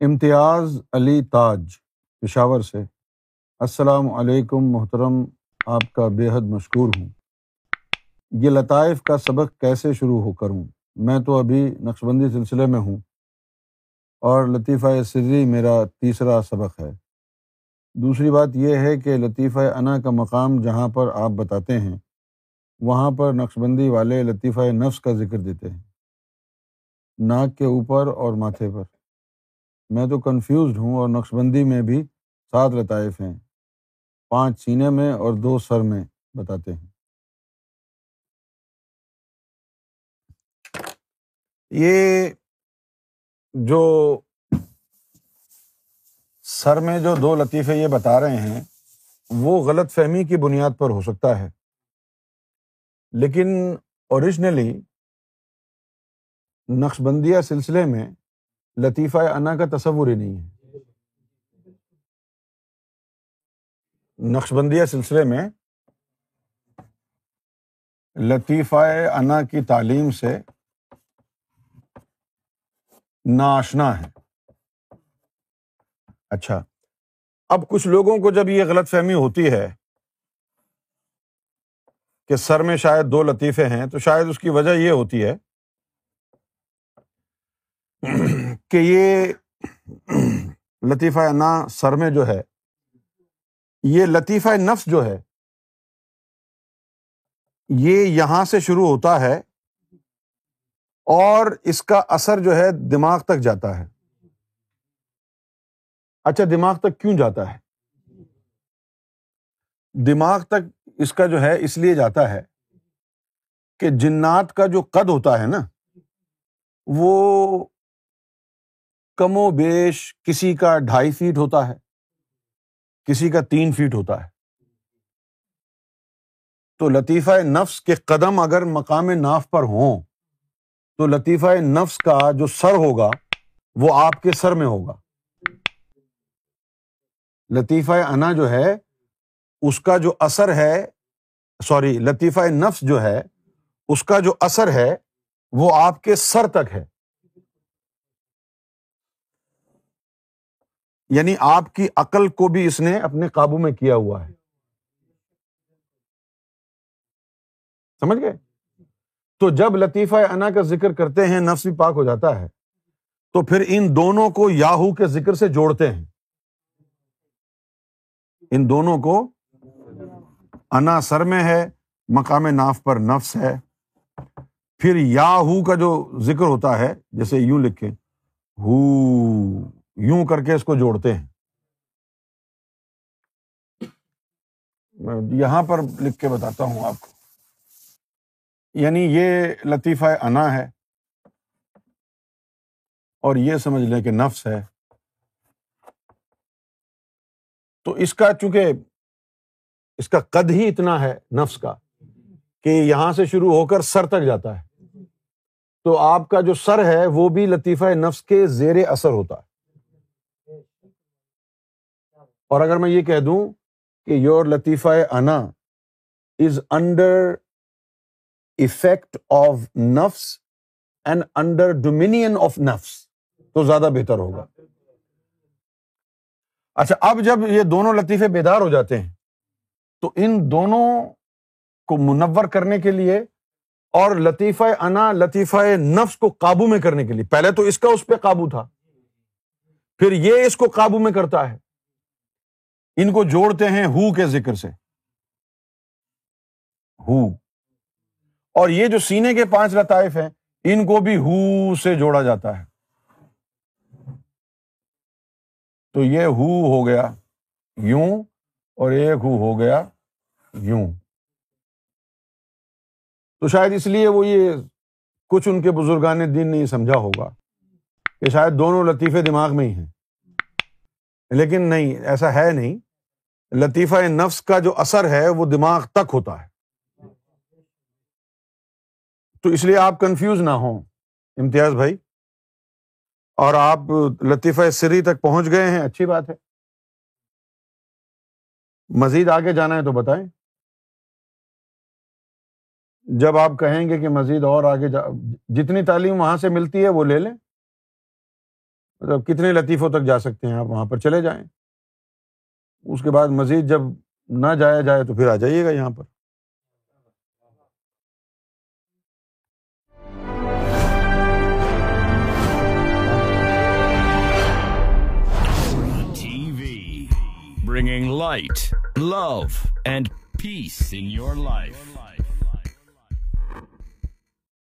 امتیاز علی تاج پشاور سے۔ السلام علیکم محترم، آپ کا بے حد مشکور ہوں۔ یہ لطائف کا سبق کیسے شروع ہو کروں؟ میں تو ابھی نقش بندی سلسلے میں ہوں۔ اور لطیفہ سری میرا تیسرا سبق ہے۔ دوسری بات یہ ہے کہ لطیفہ انا کا مقام جہاں پر آپ بتاتے ہیں، وہاں پر نقش بندی والے لطیفہ نفس کا ذکر دیتے ہیں۔ ناک کے اوپر اور ماتھے پر۔ میں تو کنفیوزڈ ہوں اور نقش بندی میں بھی سات لطائف ہیں۔ پانچ سینے میں اور دو سر میں بتاتے ہیں۔ یہ جو سر میں جو دو لطیفے یہ بتا رہے ہیں، وہ غلط فہمی کی بنیاد پر ہو سکتا ہے۔ لیکن اوریجنلی نقش بندیہ سلسلے میں لطیفہ انا کا تصور ہی نہیں ہے۔ نقش بندیہ سلسلے میں لطیفہ انا کی تعلیم سے ناشنا ہے۔ اچھا۔ اب کچھ لوگوں کو جب یہ غلط فہمی ہوتی ہے کہ سر میں شاید دو لطیفے ہیں تو شاید اس کی وجہ یہ ہوتی ہے کہ یہ لطیفہ انا سر میں جو ہے، یہ لطیفہ نفس جو ہے، یہ یہاں سے شروع ہوتا ہے اور اس کا اثر جو ہے دماغ تک جاتا ہے۔ اچھا دماغ تک کیوں جاتا ہے؟ دماغ تک اس کا جو ہے اس لیے جاتا ہے کہ جنات کا جو قد ہوتا ہے نا، وہ کم و بیش کسی کا ڈھائی فیٹ ہوتا ہے، کسی کا تین فیٹ ہوتا ہے۔ تو لطیفہ نفس کے قدم اگر مقام ناف پر ہوں، تو لطیفہ نفس کا جو سر ہوگا، وہ آپ کے سر میں ہوگا۔ لطیفہ انا جو ہے، اس کا جو اثر ہے، سوری، لطیفہ نفس جو ہے، اس کا جو اثر ہے، وہ آپ کے سر تک ہے۔ یعنی آپ کی عقل کو بھی اس نے اپنے قابو میں کیا ہوا ہے۔ سمجھ گئے؟ تو جب لطیفہ انا کا ذکر کرتے ہیں، نفس بھی پاک ہو جاتا ہے۔ تو پھر ان دونوں کو یاہو کے ذکر سے جوڑتے ہیں۔ ان دونوں کو انا سر میں ہے، مقام ناف پر نفس ہے۔ پھر یاہو کا جو ذکر ہوتا ہے، جیسے یوں لکھے ہو۔ یوں کر کے اس کو جوڑتے ہیں۔ یہاں پر لکھ کے بتاتا ہوں آپ کو۔ یعنی یہ لطیفہ انا ہے اور یہ سمجھ لیں کہ نفس ہے۔ تو اس کا چونکہ اس کا قد ہی اتنا ہے نفس کا کہ یہاں سے شروع ہو کر سر تک جاتا ہے۔ تو آپ کا جو سر ہے وہ بھی لطیفہ نفس کے زیر اثر ہوتا ہے۔ اور اگر میں یہ کہہ دوں کہ یور لطیفہ انا از انڈر افیکٹ آف نفس اینڈ انڈر ڈومینین آف نفس، تو زیادہ بہتر ہوگا۔ اچھا اب جب یہ دونوں لطیفے بیدار ہو جاتے ہیں، تو ان دونوں کو منور کرنے کے لیے اور لطیفہ انا، لطیفہ نفس کو قابو میں کرنے کے لیے، پہلے تو اس کا اس پہ قابو تھا، پھر یہ اس کو قابو میں کرتا ہے۔ ان کو جوڑتے ہیں ہو کے ذکر سے۔ ہو۔ اور یہ جو سینے کے پانچ لطائف ہیں، ان کو بھی ہو سے جوڑا جاتا ہے۔ تو یہ ہو ہو گیا، یوں، اور ایک ہو ہو گیا، یوں۔ تو شاید اس لیے وہ یہ کچھ ان کے بزرگان دین نہیں سمجھا ہوگا کہ شاید دونوں لطیفے دماغ میں ہی ہیں۔ لیکن نہیں، ایسا ہے نہیں۔ لطیفہ نفس کا جو اثر ہے وہ دماغ تک ہوتا ہے۔ تو اس لیے آپ کنفیوز نہ ہوں۔ امتیاز بھائی، اور آپ لطیفہ سری تک پہنچ گئے ہیں، اچھی بات ہے۔ مزید آگے جانا ہے تو بتائیں۔ جب آپ کہیں گے کہ مزید اور آگے جا، جتنی تعلیم وہاں سے ملتی ہے وہ لے لیں۔ مطلب کتنے لطیفوں تک جا سکتے ہیں آپ وہاں پر چلے جائیں۔ اس کے بعد مزید جب نہ جایا جائے تو پھر آ جائیے گا یہاں پر۔ Bringing light love and peace in your life